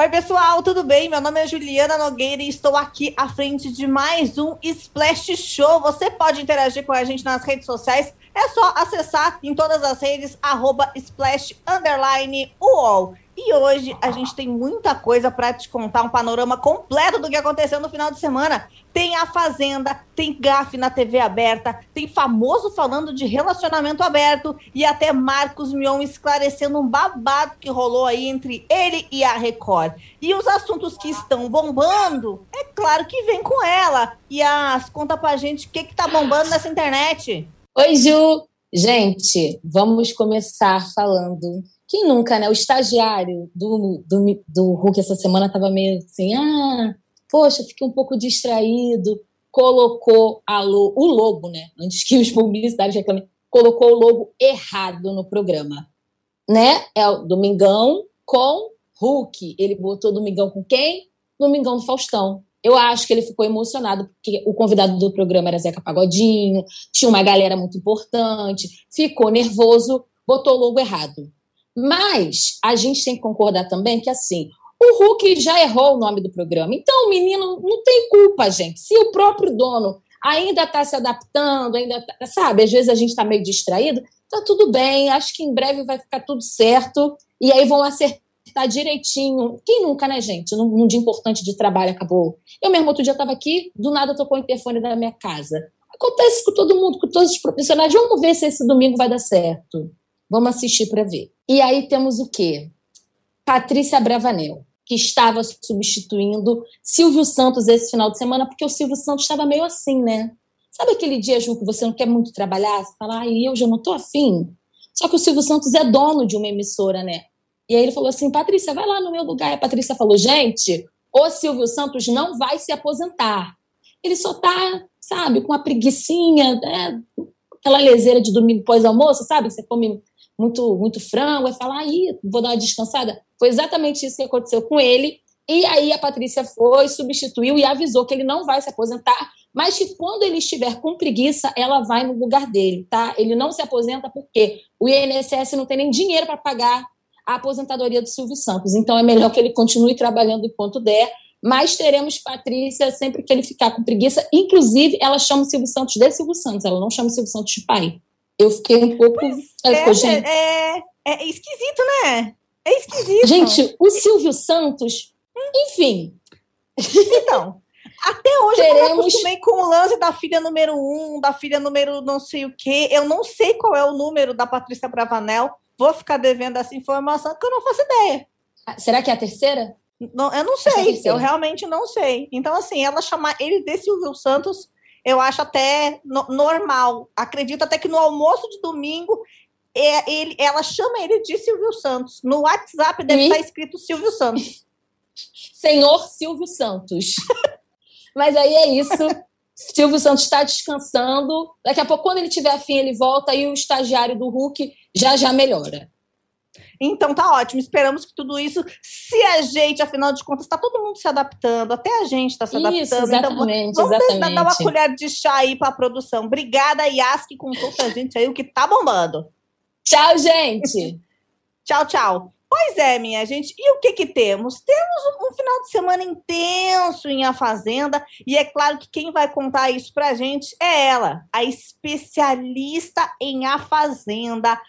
Oi, pessoal, tudo bem? Meu nome é Juliana Nogueira e estou aqui à frente de mais um Splash Show. Você pode interagir com a gente nas redes sociais. É só acessar em todas as redes, arroba Splash Underline UOL. E hoje a gente tem muita coisa para te contar, um panorama completo do que aconteceu no final de semana. Tem a Fazenda, tem gafe na TV aberta, tem famoso falando de relacionamento aberto e até Marcos Mion esclarecendo um babado que rolou aí entre ele e a Record. E os assuntos que estão bombando, é claro que vem com ela. E as conta pra gente o que, que tá bombando nessa internet. Oi, Ju! Gente, vamos começar falando quem nunca, né? O estagiário do, do, do Hulk essa semana estava meio assim, ah, poxa, fiquei um pouco distraído, colocou a lo, o logo, né? Antes que os publicitários reclamem, colocou o logo errado no programa, né? É o Domingão com Hulk. Ele botou Domingão com quem? Domingão do Faustão. Eu acho que ele ficou emocionado porque o convidado do programa era Zeca Pagodinho, tinha uma galera muito importante, ficou nervoso, botou o logo errado. Mas a gente tem que concordar também que, assim, o Hulk já errou o nome do programa. Então, o menino não tem culpa, gente. Se o próprio dono ainda está se adaptando, ainda tá, sabe, às vezes a gente está meio distraído, tá tudo bem. Acho que em breve vai ficar tudo certo. E aí vão acertar direitinho. Quem nunca, né, gente? Num, num dia importante de trabalho acabou. Eu mesmo outro dia estava aqui, do nada tocou o interfone da minha casa. Acontece com todo mundo, com todos os profissionais. Vamos ver se esse domingo vai dar certo. Vamos assistir para ver. E aí temos o quê? Patrícia Bravanel, que estava substituindo Silvio Santos esse final de semana, porque o Silvio Santos estava meio assim, né? Sabe aquele dia, Ju, que você não quer muito trabalhar? Você fala, ai, eu já não tô afim. Só que o Silvio Santos é dono de uma emissora, né? E aí ele falou assim, Patrícia, vai lá no meu lugar. E a Patrícia falou, gente, o Silvio Santos não vai se aposentar. Ele só tá, sabe, com uma preguiçinha, né? aquela leseira de domingo pós-almoço, sabe? Você come muito, muito frango, vai falar, aí, vou dar uma descansada. Foi exatamente isso que aconteceu com ele. E aí a Patrícia foi, substituiu e avisou que ele não vai se aposentar, mas que quando ele estiver com preguiça, ela vai no lugar dele, tá? Ele não se aposenta porque o INSS não tem nem dinheiro para pagar a aposentadoria do Silvio Santos. Então é melhor que ele continue trabalhando enquanto der, mas teremos Patrícia sempre que ele ficar com preguiça. Inclusive, ela chama o Silvio Santos de Silvio Santos, ela não chama o Silvio Santos de pai eu fiquei um pouco. É, gente... é, é, esquisito, né? É esquisito. Gente, o Silvio Santos, enfim. Então, até hoje Teremos... eu acostumei com o lance da filha número um, da filha número não sei o quê. Eu não sei qual é o número da Patrícia Bravanel. Vou ficar devendo essa informação que eu não faço ideia. Ah, será que é a terceira? Não, eu não é sei, eu realmente não sei. Então, assim, ela chamar ele de Silvio Santos eu acho até no, normal. Acredito até que no almoço de domingo é, ele, ela chama ele de Silvio Santos. No WhatsApp deve e? estar escrito Silvio Santos. Senhor Silvio Santos. Mas aí é isso. Silvio Santos está descansando. Daqui a pouco, quando ele tiver afim, ele volta e o estagiário do Hulk já já melhora. Então tá ótimo. Esperamos que tudo isso se ajeite, afinal de contas, está todo mundo se adaptando, até a gente está se adaptando. Isso, exatamente, então, vamos exatamente. dar uma colher de chá aí para a produção. Obrigada, Yas, que contou pra gente aí o que tá bombando. Tchau, gente. tchau, tchau. Pois é, minha gente. E o que que temos? Temos um, um, final de semana intenso em A Fazenda. E é claro que quem vai contar isso pra gente é ela, a especialista em A Fazenda,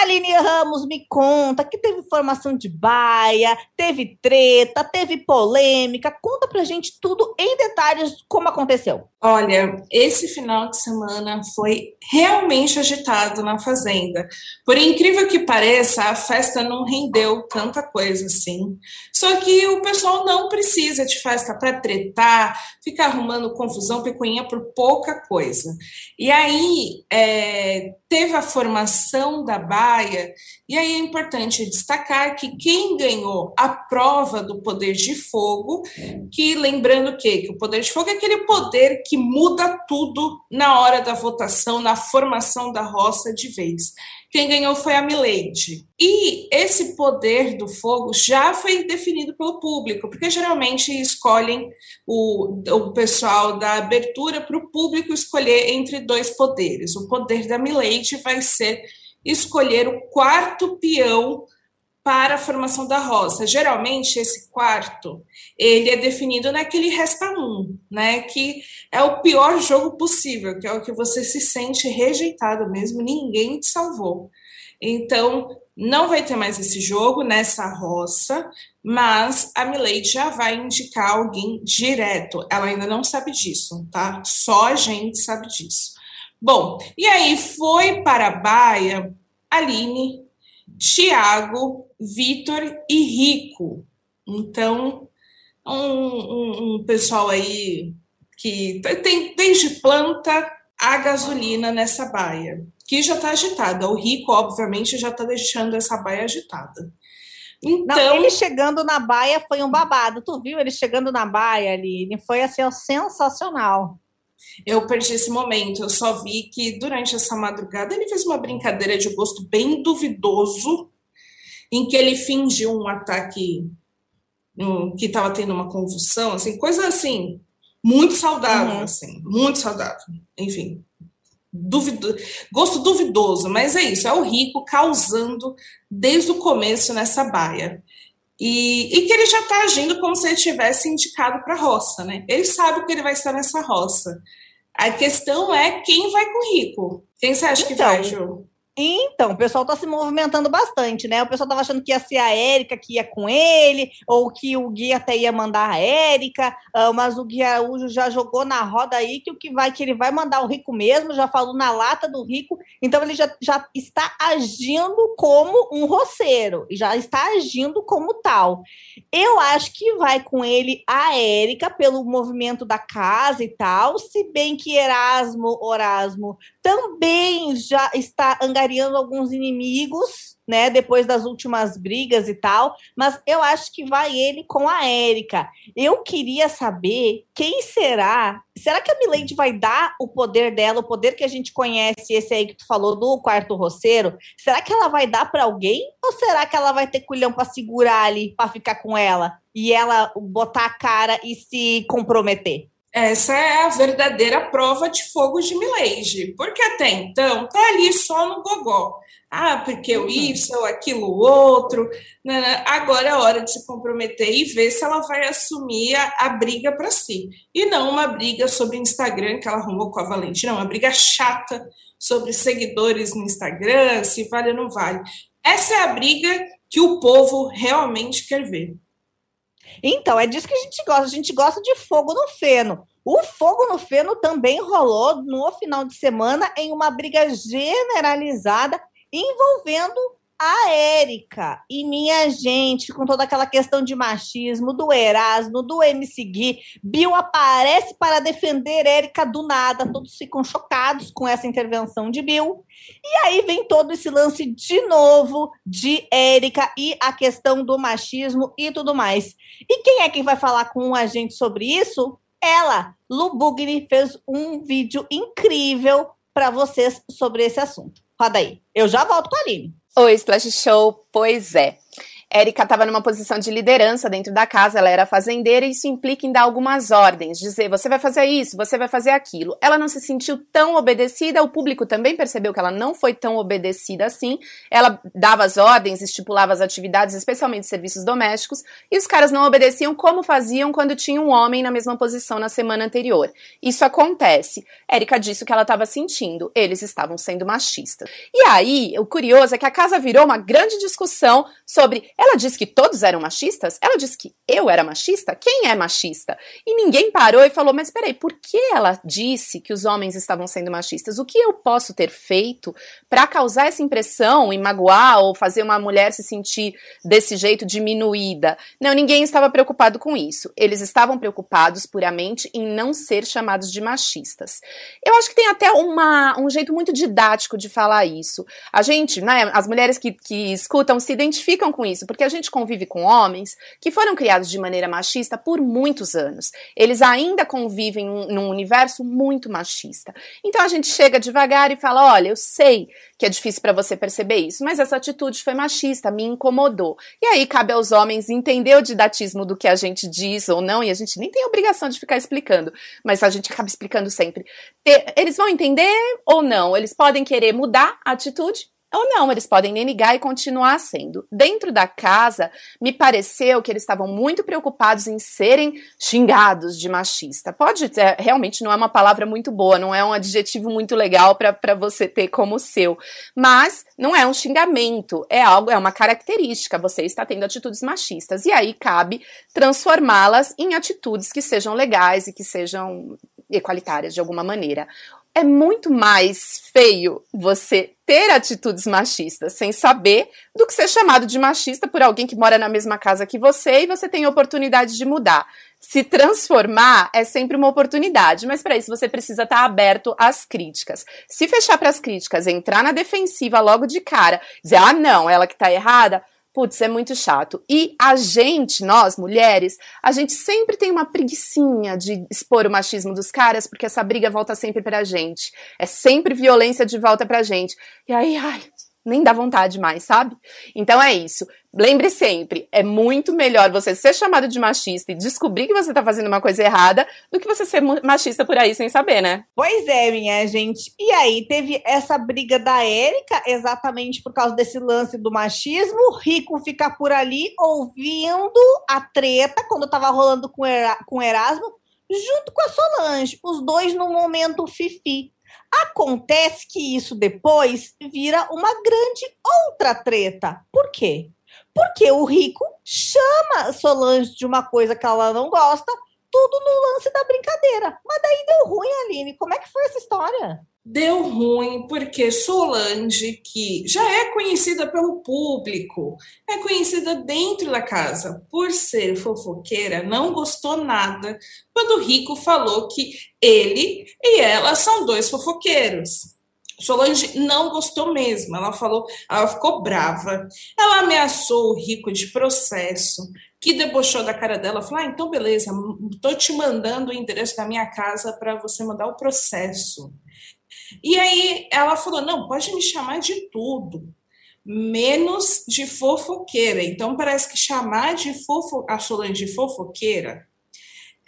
Aline Ramos me conta que teve formação de baia, teve treta, teve polêmica. Conta pra gente tudo em detalhes como aconteceu. Olha, esse final de semana foi realmente agitado na Fazenda. Por incrível que pareça, a festa não rendeu tanta coisa assim. Só que o pessoal não precisa de festa para tretar, ficar arrumando confusão, picuinha por pouca coisa. E aí é, teve a formação da baia, e aí é importante destacar que quem ganhou a prova do poder de fogo, que lembrando que, que o poder de fogo é aquele poder que muda tudo na hora da votação, na formação da roça de vez. Quem ganhou foi a Milady. E esse poder do fogo já foi definido pelo público, porque geralmente escolhem o, o pessoal da abertura para o público escolher entre dois poderes. O poder da Milady vai ser escolher o quarto peão para a formação da roça. Geralmente, esse quarto, ele é definido naquele resta um, né? Que é o pior jogo possível, que é o que você se sente rejeitado mesmo, ninguém te salvou. Então, não vai ter mais esse jogo nessa roça, mas a Milady já vai indicar alguém direto. Ela ainda não sabe disso, tá? Só a gente sabe disso. Bom, e aí foi para a Baia Aline, Tiago, Vitor e Rico. Então, um, um, um, pessoal aí que tem desde planta a gasolina nessa baia, que já está agitada. O Rico, obviamente, já está deixando essa baia agitada. Então, Não, ele chegando na baia foi um babado. Tu viu ele chegando na baia ali? Foi assim, sensacional. Eu perdi esse momento. Eu só vi que durante essa madrugada ele fez uma brincadeira de gosto bem duvidoso em que ele fingiu um ataque um, que estava tendo uma convulsão, assim, coisa assim, muito saudável, uhum. assim, muito saudável. Enfim, duvido, gosto duvidoso, mas é isso, é o rico causando desde o começo nessa baia. E, e que ele já está agindo como se ele tivesse indicado para a roça, né? Ele sabe que ele vai estar nessa roça. A questão é quem vai com o rico. Quem você acha então, que vai, Ju? Então, o pessoal está se movimentando bastante, né? O pessoal estava achando que ia ser a Érica que ia com ele, ou que o Gui até ia mandar a Érica, uh, mas o Gui Araújo já jogou na roda aí que o que vai que ele vai mandar o Rico mesmo, já falou na lata do Rico, então ele já, já está agindo como um roceiro, já está agindo como tal. Eu acho que vai com ele a Érica pelo movimento da casa e tal, se bem que Erasmo, Orasmo também já está angariando alguns inimigos, né, depois das últimas brigas e tal, mas eu acho que vai ele com a Érica. Eu queria saber quem será. Será que a Milady vai dar o poder dela, o poder que a gente conhece, esse aí que tu falou do quarto roceiro? Será que ela vai dar para alguém ou será que ela vai ter culhão para segurar ali, para ficar com ela e ela botar a cara e se comprometer? Essa é a verdadeira prova de fogo de Milady, porque até então tá ali só no gogó. Ah, porque eu uhum. isso, ou aquilo, outro. Né, né? Agora é hora de se comprometer e ver se ela vai assumir a, a briga para si. E não uma briga sobre Instagram que ela arrumou com a Valentina, uma briga chata sobre seguidores no Instagram, se vale ou não vale. Essa é a briga que o povo realmente quer ver. Então, é disso que a gente gosta. A gente gosta de fogo no feno. O fogo no feno também rolou no final de semana em uma briga generalizada envolvendo a Érica e minha gente, com toda aquela questão de machismo, do Erasmo, do MC Gui, Bill aparece para defender Érica do nada, todos ficam chocados com essa intervenção de Bill. E aí vem todo esse lance de novo de Érica e a questão do machismo e tudo mais. E quem é que vai falar com a gente sobre isso? Ela, Lu Bugni, fez um vídeo incrível para vocês sobre esse assunto. Roda aí. Eu já volto com a Aline. Oi, Splash Show. Pois é. Érica estava numa posição de liderança dentro da casa, ela era fazendeira e isso implica em dar algumas ordens, dizer você vai fazer isso, você vai fazer aquilo. Ela não se sentiu tão obedecida, o público também percebeu que ela não foi tão obedecida assim. Ela dava as ordens, estipulava as atividades, especialmente serviços domésticos, e os caras não obedeciam como faziam quando tinha um homem na mesma posição na semana anterior. Isso acontece. Érica disse o que ela estava sentindo, eles estavam sendo machistas. E aí, o curioso é que a casa virou uma grande discussão sobre ela disse que todos eram machistas? Ela disse que eu era machista? Quem é machista? E ninguém parou e falou: Mas peraí, por que ela disse que os homens estavam sendo machistas? O que eu posso ter feito para causar essa impressão e magoar ou fazer uma mulher se sentir desse jeito diminuída? Não, ninguém estava preocupado com isso. Eles estavam preocupados puramente em não ser chamados de machistas. Eu acho que tem até uma, um jeito muito didático de falar isso. A gente, né, as mulheres que, que escutam se identificam com isso porque a gente convive com homens que foram criados de maneira machista por muitos anos. Eles ainda convivem num universo muito machista. Então a gente chega devagar e fala: olha, eu sei que é difícil para você perceber isso, mas essa atitude foi machista, me incomodou. E aí cabe aos homens entender o didatismo do que a gente diz ou não, e a gente nem tem obrigação de ficar explicando, mas a gente acaba explicando sempre. Eles vão entender ou não? Eles podem querer mudar a atitude ou não, eles podem negar e continuar sendo. Dentro da casa, me pareceu que eles estavam muito preocupados em serem xingados de machista. Pode, é, realmente não é uma palavra muito boa, não é um adjetivo muito legal para você ter como seu, mas não é um xingamento, é algo, é uma característica. Você está tendo atitudes machistas e aí cabe transformá-las em atitudes que sejam legais e que sejam equalitárias de alguma maneira é muito mais feio você ter atitudes machistas sem saber do que ser chamado de machista por alguém que mora na mesma casa que você e você tem oportunidade de mudar. Se transformar é sempre uma oportunidade, mas para isso você precisa estar tá aberto às críticas. Se fechar para as críticas, entrar na defensiva logo de cara, dizer, ah, não, ela que está errada, putz, é muito chato. E a gente, nós mulheres, a gente sempre tem uma preguiçinha de expor o machismo dos caras, porque essa briga volta sempre pra gente. É sempre violência de volta pra gente. E aí, ai, nem dá vontade mais, sabe? Então é isso. Lembre sempre, é muito melhor você ser chamado de machista e descobrir que você tá fazendo uma coisa errada do que você ser machista por aí sem saber, né? Pois é, minha gente. E aí, teve essa briga da Érica, exatamente por causa desse lance do machismo. O Rico fica por ali ouvindo a treta quando tava rolando com, com Erasmo, junto com a Solange. Os dois no momento fifi. Acontece que isso depois vira uma grande outra treta. Por quê? Porque o rico chama Solange de uma coisa que ela não gosta, tudo no lance da brincadeira. Mas daí deu ruim, Aline. Como é que foi essa história? Deu ruim porque Solange, que já é conhecida pelo público, é conhecida dentro da casa por ser fofoqueira, não gostou nada quando o Rico falou que ele e ela são dois fofoqueiros. Solange não gostou mesmo. Ela falou, ela ficou brava. Ela ameaçou o Rico de processo, que debochou da cara dela. Falou: ah, então beleza, tô te mandando o endereço da minha casa para você mandar o processo. E aí ela falou: não, pode me chamar de tudo, menos de fofoqueira. Então parece que chamar de fofo, a Solange de fofoqueira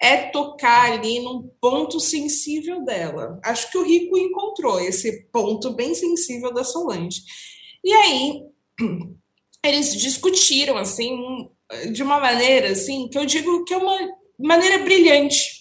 é tocar ali num ponto sensível dela. Acho que o Rico encontrou esse ponto bem sensível da Solange. E aí eles discutiram assim de uma maneira assim que eu digo que é uma maneira brilhante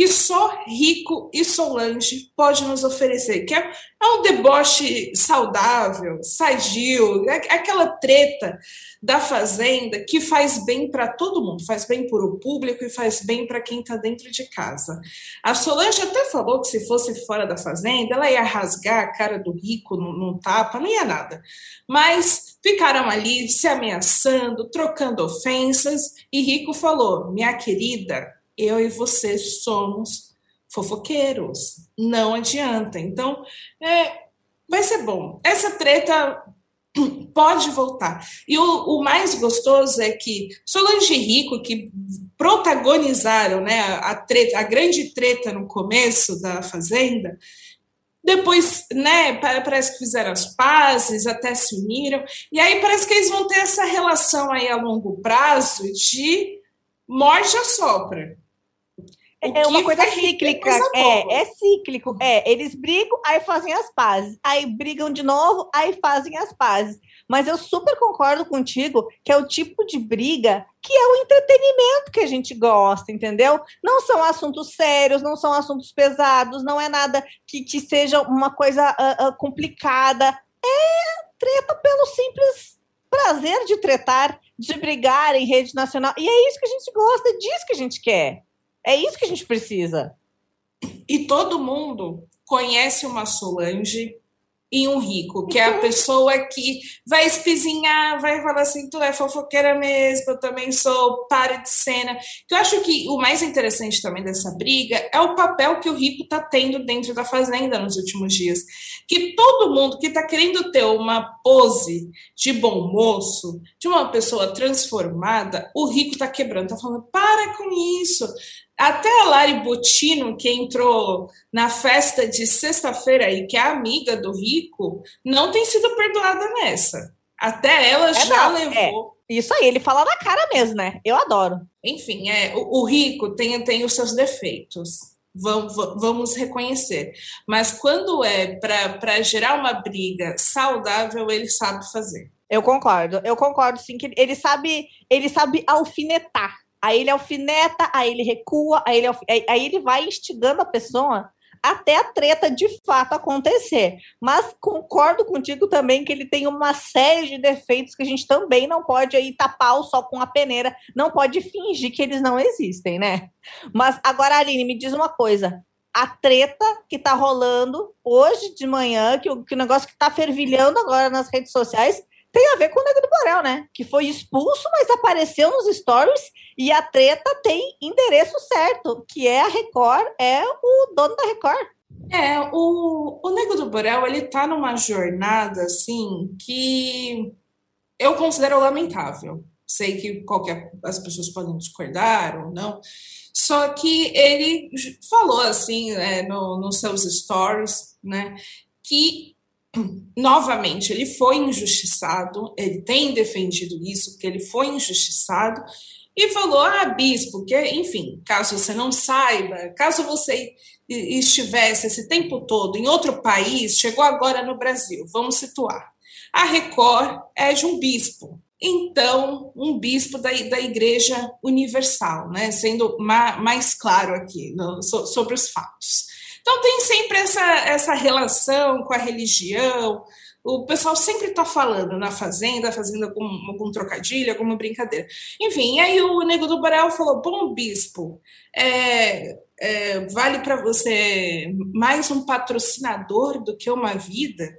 que só Rico e Solange pode nos oferecer, que é, é um deboche saudável, sadio, é, é aquela treta da fazenda que faz bem para todo mundo, faz bem para o público e faz bem para quem está dentro de casa. A Solange até falou que se fosse fora da fazenda, ela ia rasgar a cara do Rico num, tapa, não ia nada. Mas ficaram ali se ameaçando, trocando ofensas, e Rico falou: minha querida, eu e você somos fofoqueiros. Não adianta. Então, é, vai ser bom. Essa treta pode voltar. E o, o, mais gostoso é que Solange e Rico, que protagonizaram né, a, treta, a grande treta no começo da Fazenda, depois, né, parece que fizeram as pazes, até se uniram, e aí parece que eles vão ter essa relação aí a longo prazo de morte a sopra. É uma coisa cíclica. É, é cíclico. É, eles brigam, aí fazem as pazes. Aí brigam de novo, aí fazem as pazes. Mas eu super concordo contigo que é o tipo de briga que é o entretenimento que a gente gosta, entendeu? Não são assuntos sérios, não são assuntos pesados, não é nada que, que seja uma coisa uh, uh, complicada. É treta pelo simples prazer de tretar, de brigar em rede nacional. E é isso que a gente gosta, é disso que a gente quer. É isso que a gente precisa. E todo mundo conhece uma Solange e um rico, que é a pessoa que vai espizinhar, vai falar assim, tu é fofoqueira mesmo, eu também sou, pare de cena. Eu acho que o mais interessante também dessa briga é o papel que o rico está tendo dentro da fazenda nos últimos dias. Que todo mundo que está querendo ter uma pose de bom moço, de uma pessoa transformada, o rico está quebrando, está falando, para com isso, até a Lari Botino, que entrou na festa de sexta-feira e que é amiga do Rico, não tem sido perdoada nessa. Até ela é já não, levou. É. Isso aí, ele fala na cara mesmo, né? Eu adoro. Enfim, é, o, o Rico tem, tem os seus defeitos. Vamos, reconhecer. Mas quando é para gerar uma briga saudável, ele sabe fazer. Eu concordo, eu concordo sim que ele sabe, ele sabe alfinetar. Aí ele alfineta, aí ele recua, aí ele, aí ele vai instigando a pessoa até a treta de fato acontecer. Mas concordo contigo também que ele tem uma série de defeitos que a gente também não pode aí tapar o sol com a peneira, não pode fingir que eles não existem, né? Mas agora, Aline, me diz uma coisa. A treta que tá rolando hoje de manhã, que o, que o negócio que tá fervilhando agora nas redes sociais, tem a ver com o Nego do Borel, né? Que foi expulso, mas apareceu nos stories e a treta tem endereço certo, que é a Record, é o dono da Record. É, o, o Nego do Borel, ele tá numa jornada, assim, que eu considero lamentável. Sei que qualquer, as pessoas podem discordar ou não, só que ele falou, assim, é, no, nos seus stories, né, que novamente, ele foi injustiçado, ele tem defendido isso, que ele foi injustiçado, e falou: ah, bispo, que, enfim, caso você não saiba, caso você estivesse esse tempo todo em outro país, chegou agora no Brasil, vamos situar. A Record é de um bispo, então, um bispo da, da Igreja Universal, né, sendo ma, mais claro aqui no, so, sobre os fatos. Então tem sempre essa, essa relação com a religião. O pessoal sempre está falando na fazenda, fazendo algum, algum trocadilho, alguma brincadeira. Enfim, aí o Nego do Borel falou: bom bispo, é, é, vale para você mais um patrocinador do que uma vida?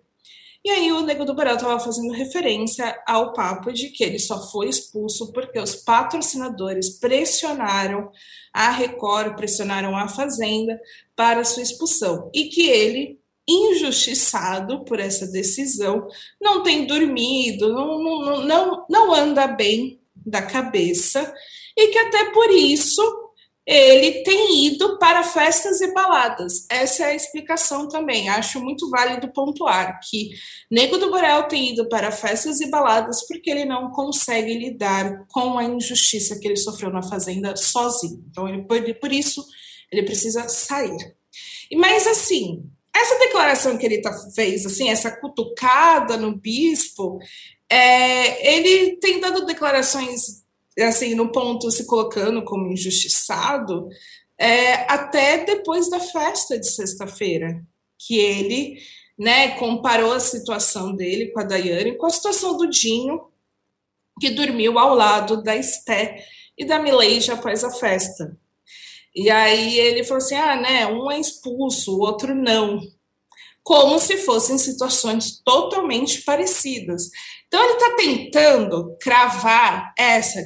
E aí o Nego do Borel estava fazendo referência ao papo de que ele só foi expulso porque os patrocinadores pressionaram a Record, pressionaram a Fazenda para sua expulsão. E que ele, injustiçado por essa decisão, não tem dormido, não, não, não, não anda bem da cabeça. E que até por isso ele tem ido para festas e baladas. Essa é a explicação também. Acho muito válido pontuar que Nego do Borel tem ido para festas e baladas porque ele não consegue lidar com a injustiça que ele sofreu na fazenda sozinho. Então, ele, por, por isso, ele precisa sair. Mas, assim, essa declaração que ele tá, fez, assim, essa cutucada no bispo, é, ele tem dado declarações assim, no ponto se colocando como injustiçado, é, até depois da festa de sexta-feira, que ele né, comparou a situação dele com a Daiane com a situação do Dinho, que dormiu ao lado da Esté e da Mileija após a festa. E aí ele falou assim: ah, né, um é expulso, o outro não. Como se fossem situações totalmente parecidas. Então, ele está tentando cravar essa,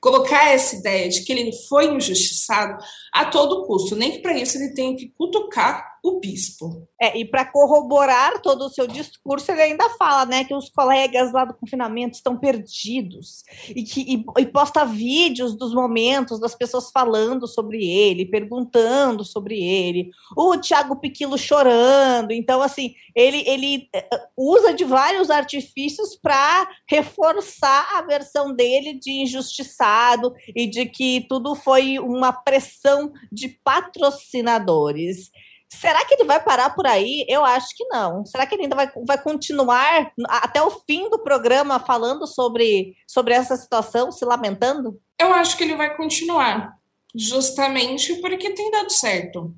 colocar essa ideia de que ele foi injustiçado a todo custo, nem que para isso ele tenha que cutucar o bispo. É, e para corroborar todo o seu discurso, ele ainda fala, né, que os colegas lá do confinamento estão perdidos e que e, e posta vídeos dos momentos das pessoas falando sobre ele, perguntando sobre ele. O Tiago Piquilo chorando. Então, assim, ele ele eh, usa de vários artifícios para reforçar a versão dele de injustiçado e de que tudo foi uma pressão de patrocinadores. Será que ele vai parar por aí? Eu acho que não. Será que ele ainda vai, vai continuar até o fim do programa falando sobre, sobre essa situação, se lamentando? Eu acho que ele vai continuar, justamente porque tem dado certo.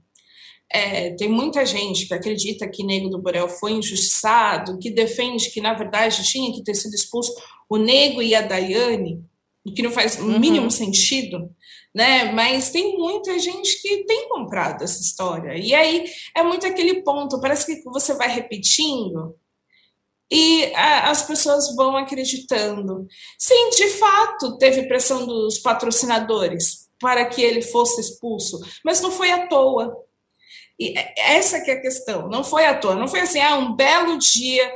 É, tem muita gente que acredita que Nego do Borel foi injustiçado, que defende que, na verdade, tinha que ter sido expulso o Nego e a Daiane, o que não faz o mínimo uhum. sentido né? Mas tem muita gente que tem comprado essa história. E aí é muito aquele ponto, parece que você vai repetindo e a, as pessoas vão acreditando. Sim, de fato, teve pressão dos patrocinadores para que ele fosse expulso, mas não foi à toa. E essa que é a questão, não foi à toa, não foi assim, ah, um belo dia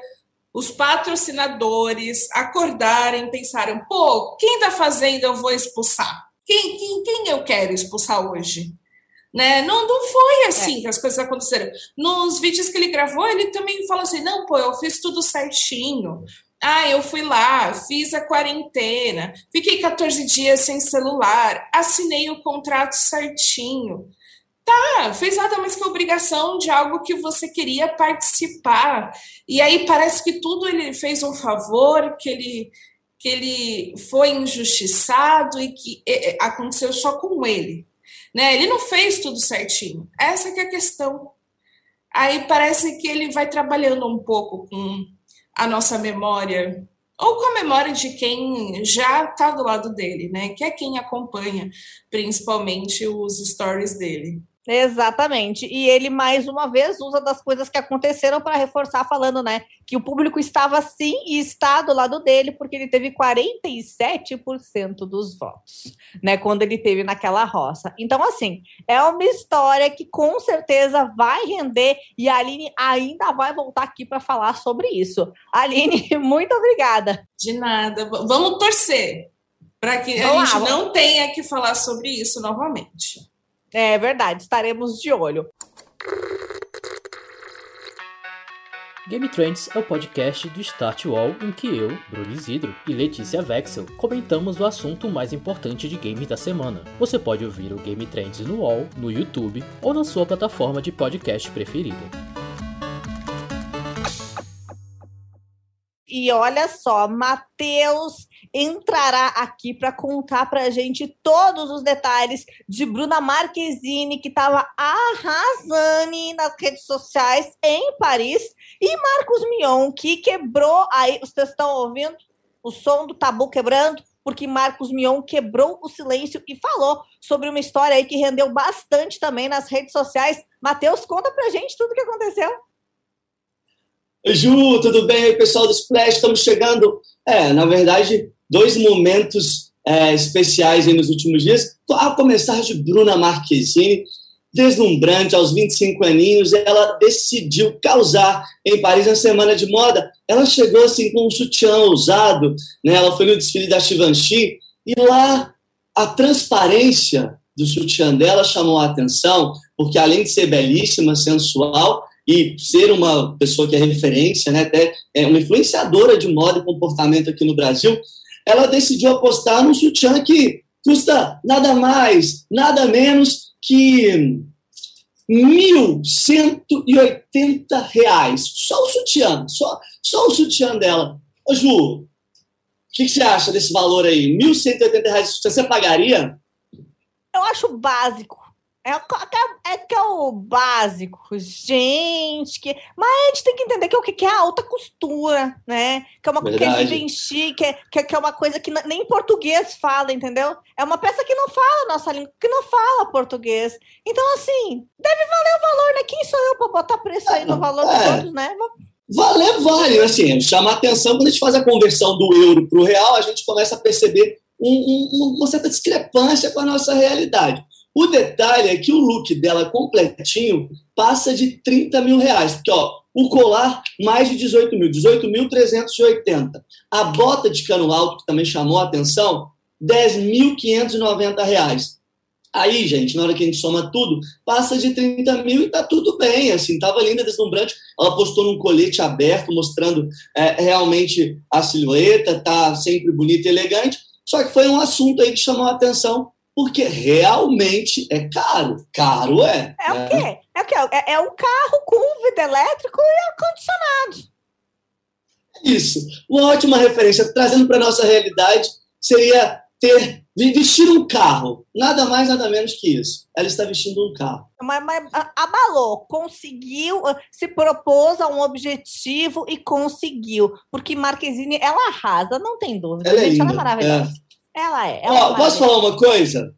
os patrocinadores acordarem, pensaram, pô, quem está fazendo eu vou expulsar. Quem, quem, quem eu quero expulsar hoje? Né? Não, não foi assim é. que as coisas aconteceram. Nos vídeos que ele gravou, ele também falou assim: não, pô, eu fiz tudo certinho. Ah, eu fui lá, fiz a quarentena, fiquei 14 dias sem celular, assinei o contrato certinho. Tá, fez nada mais que obrigação de algo que você queria participar. E aí parece que tudo ele fez um favor, que ele que ele foi injustiçado e que aconteceu só com ele. Né? Ele não fez tudo certinho. Essa que é a questão. Aí parece que ele vai trabalhando um pouco com a nossa memória, ou com a memória de quem já está do lado dele, né? Que é quem acompanha principalmente os stories dele. Exatamente. E ele, mais uma vez, usa das coisas que aconteceram para reforçar, falando, né, que o público estava sim e está do lado dele, porque ele teve 47% dos votos, né, quando ele teve naquela roça. Então, assim, é uma história que com certeza vai render e a Aline ainda vai voltar aqui para falar sobre isso. Aline, muito obrigada. De nada. Vamos torcer para que a gente não tenha que falar sobre isso novamente. É verdade, estaremos de olho. Game Trends é o podcast do Start Wall em que eu, Bruno Isidro e Letícia Vexel comentamos o assunto mais importante de games da semana. Você pode ouvir o Game Trends no Wall, no YouTube ou na sua plataforma de podcast preferida. E olha só, Matheus entrará aqui para contar para a gente todos os detalhes de Bruna Marquezine, que estava arrasando nas redes sociais em Paris, e Marcos Mion, que quebrou aí. Vocês estão ouvindo o som do tabu quebrando? Porque Marcos Mion quebrou o silêncio e falou sobre uma história aí que rendeu bastante também nas redes sociais. Matheus, conta pra gente tudo o que aconteceu. Ju, tudo bem aí, pessoal do Splash? Estamos chegando, é, na verdade, dois momentos é, especiais nos últimos dias. A começar de Bruna Marquezine, deslumbrante, aos 25 aninhos, ela decidiu causar em Paris na Semana de Moda. Ela chegou assim com um sutiã ousado, né? ela foi no desfile da Givenchy, e lá a transparência do sutiã dela chamou a atenção, porque além de ser belíssima, sensual, e ser uma pessoa que é referência, né, até é uma influenciadora de moda e comportamento aqui no Brasil, ela decidiu apostar num sutiã que custa nada mais, nada menos que R$ 1.180. Só o sutiã, só, só o sutiã dela. Ô, Ju, o que, que, você acha desse valor aí? R$ 1.180 você pagaria? Eu acho básico. É, é, é, que é o básico, gente. Que, mas a gente tem que entender que é o que é alta costura, né? Que é uma coisa que é Givenchy, que é, que é uma coisa que nem português fala, entendeu? É uma peça que não fala nossa língua, que não fala português. Então, assim, deve valer o valor, né? Quem sou eu para botar preço aí no valor é. dos outros, né? Valer vale, assim, chama atenção quando a gente faz a conversão do euro para o real, a gente começa a perceber um, um, uma certa discrepância com a nossa realidade. O detalhe é que o look dela completinho passa de 30 mil reais. Porque, ó, o colar, mais de 18 mil, 18.380. A bota de cano alto, que também chamou a atenção, 10.590 reais. Aí, gente, na hora que a gente soma tudo, passa de 30 mil e tá tudo bem, assim, tava linda, deslumbrante. Ela postou num colete aberto, mostrando é, realmente a silhueta, tá sempre bonita e elegante. Só que foi um assunto aí que chamou a atenção porque realmente é caro. Caro é. É né? o quê? É o quê? É, é um carro com vidro elétrico e ar-condicionado. Isso. Uma ótima referência, trazendo para a nossa realidade, seria ter vestir um carro. Nada mais, nada menos que isso. Ela está vestindo um carro. Mas, mas abalou, conseguiu, ah, se propôs a um objetivo e conseguiu. Porque Marquezine, ela arrasa, não tem dúvida. Ela é gente, é linda. ela é maravilhosa. É. Ela é. Ela Ó, posso falar uma coisa?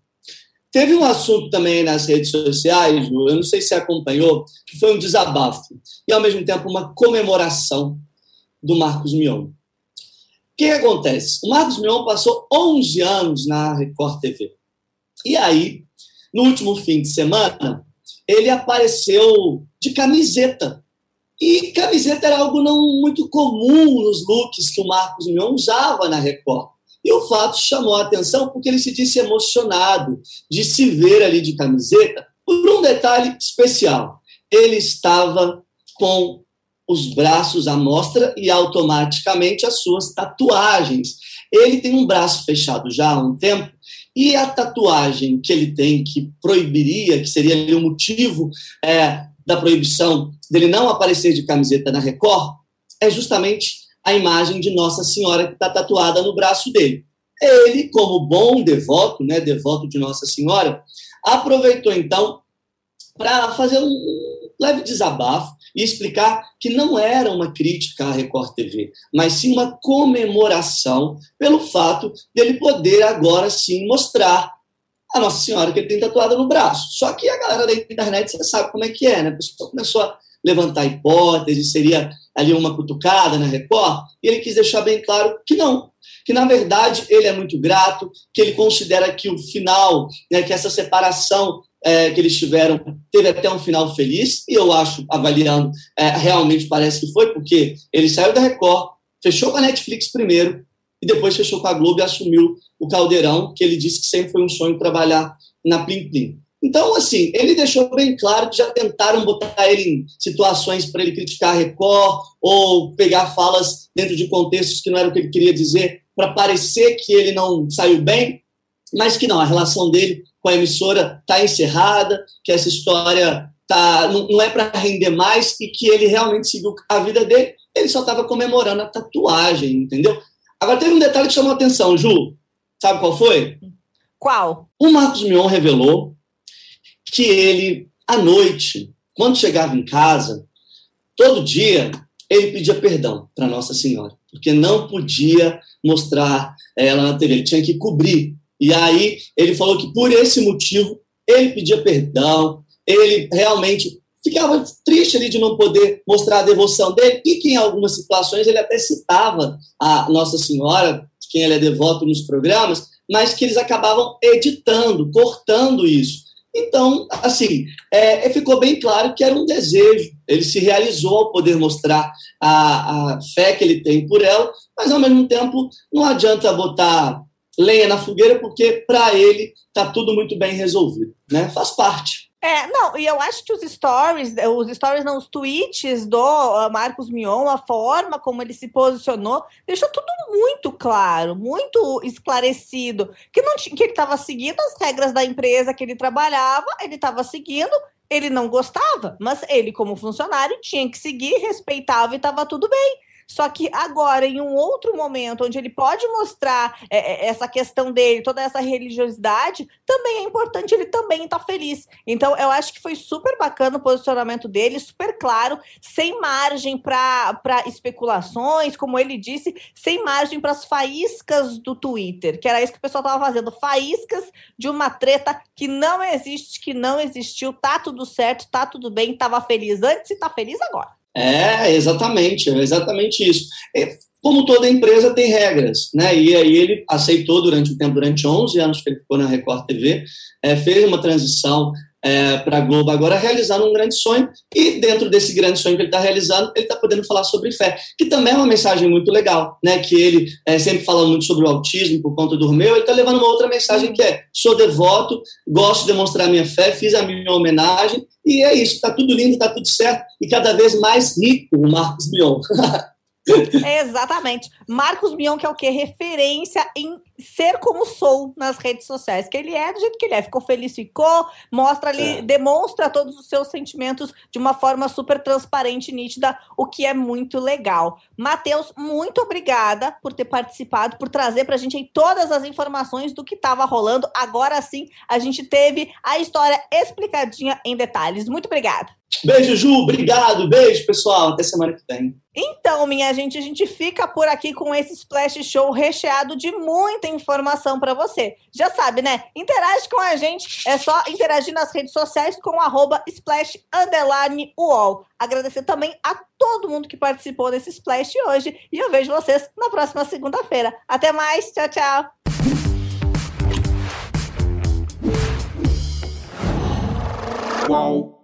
Teve um assunto também nas redes sociais, eu não sei se você acompanhou, que foi um desabafo e, ao mesmo tempo, uma comemoração do Marcos Mion. O que, que acontece? O Marcos Mion passou 11 anos na Record TV. E aí, no último fim de semana, ele apareceu de camiseta. E camiseta era algo não muito comum nos looks que o Marcos Mion usava na Record. E o fato chamou a atenção porque ele se disse emocionado de se ver ali de camiseta por um detalhe especial. Ele estava com os braços à mostra e automaticamente as suas tatuagens. Ele tem um braço fechado já há um tempo E a tatuagem que ele tem, que proibiria, que seria o motivo é, da proibição dele não aparecer de camiseta na Record, é justamente a imagem de Nossa Senhora que está tatuada no braço dele. Ele, como bom devoto, né, devoto de Nossa Senhora, aproveitou então para fazer um leve desabafo e explicar que não era uma crítica à Record TV, mas sim uma comemoração pelo fato dele poder agora sim mostrar a Nossa Senhora que ele tem tatuada no braço. Só que a galera da internet, você sabe como é que é, né? A pessoa começou a levantar hipótese, seria ali uma cutucada na Record, e ele quis deixar bem claro que não, que na verdade ele é muito grato, que ele considera que o final, né, que essa separação é, que eles tiveram teve até um final feliz, e eu acho, avaliando, é, realmente parece que foi, porque ele saiu da Record, fechou com a Netflix primeiro, e depois fechou com a Globo e assumiu o Caldeirão, que ele disse que sempre foi um sonho trabalhar na Plim Plim. Então, assim, ele deixou bem claro que já tentaram botar ele em situações para ele criticar a Record ou pegar falas dentro de contextos que não era o que ele queria dizer para parecer que ele não saiu bem, mas que não, a relação dele com a emissora está encerrada, que essa história tá, não, não é para render mais e que ele realmente seguiu a vida dele, ele só estava comemorando a tatuagem, entendeu? Agora, teve um detalhe que chamou a atenção, Ju. Sabe qual foi? Qual? O Marcos Mion revelou que ele, à noite, quando chegava em casa, todo dia, ele pedia perdão para Nossa Senhora, porque não podia mostrar ela na TV, ele tinha que cobrir. E aí ele falou que por esse motivo ele pedia perdão, ele realmente ficava triste ali de não poder mostrar a devoção dele e que em algumas situações ele até citava a Nossa Senhora, quem ele é devoto nos programas, mas que eles acabavam editando, cortando isso. Então, assim, é, é, ficou bem claro que era um desejo. Ele se realizou ao poder mostrar a, a fé que ele tem por ela, mas ao mesmo tempo não adianta botar lenha na fogueira, porque para ele está tudo muito bem resolvido. Né? Faz parte. É, não, e eu acho que os stories, os stories não, os tweets do uh, Marcos Mion, a forma como ele se posicionou, deixou tudo muito claro, muito esclarecido, que não que ele estava seguindo as regras da empresa que ele trabalhava, ele estava seguindo, ele não gostava, mas ele como funcionário tinha que seguir, respeitava e estava tudo bem. Só que agora, em um outro momento, onde ele pode mostrar é, é essa questão dele, toda essa religiosidade, também é importante ele também estar tá feliz. Então, eu acho que foi super bacana o posicionamento dele, super claro, sem margem para especulações, como ele disse, sem margem para as faíscas do Twitter, que era isso que o pessoal estava fazendo, faíscas de uma treta que não existe, que não existiu, tá tudo certo, tá tudo bem, estava feliz antes e tá feliz agora. É, exatamente, é exatamente isso. É, como toda empresa tem regras, né? E aí ele aceitou durante o tempo, durante 11 anos que ele ficou na Record TV, é, fez uma transição é, para a Globo agora, realizando um grande sonho. E dentro desse grande sonho que ele está realizando, ele está podendo falar sobre fé, que também é uma mensagem muito legal, né? Que ele é, sempre fala muito sobre o autismo por conta do meu, ele está levando uma outra mensagem que é: sou devoto, gosto de demonstrar minha fé, fiz a minha homenagem e é isso, está tudo lindo, está tudo certo e cada vez mais rico o Marcos Mion. Exatamente. Marcos Mion, que é o quê? Referência em ser como sou nas redes sociais, que ele é do jeito que ele é, ficou feliz, ficou, mostra ali, é. demonstra todos os seus sentimentos de uma forma super transparente e nítida, o que é muito legal. Matheus, muito obrigada por ter participado, por trazer pra gente aí todas as informações do que estava rolando. Agora sim, a gente teve a história explicadinha em detalhes. Muito obrigada. Beijo, Ju. Obrigado. Beijo, pessoal. Até semana que vem. Então, minha gente, a gente fica por aqui com esse Splash Show recheado de muita informação para você. Já sabe, né? Interage com a gente. É só interagir nas redes sociais com arroba Splash Underline UOL. Agradecer também a todo mundo que participou desse Splash hoje. E eu vejo vocês na próxima segunda-feira. Até mais. Tchau, tchau. Uau.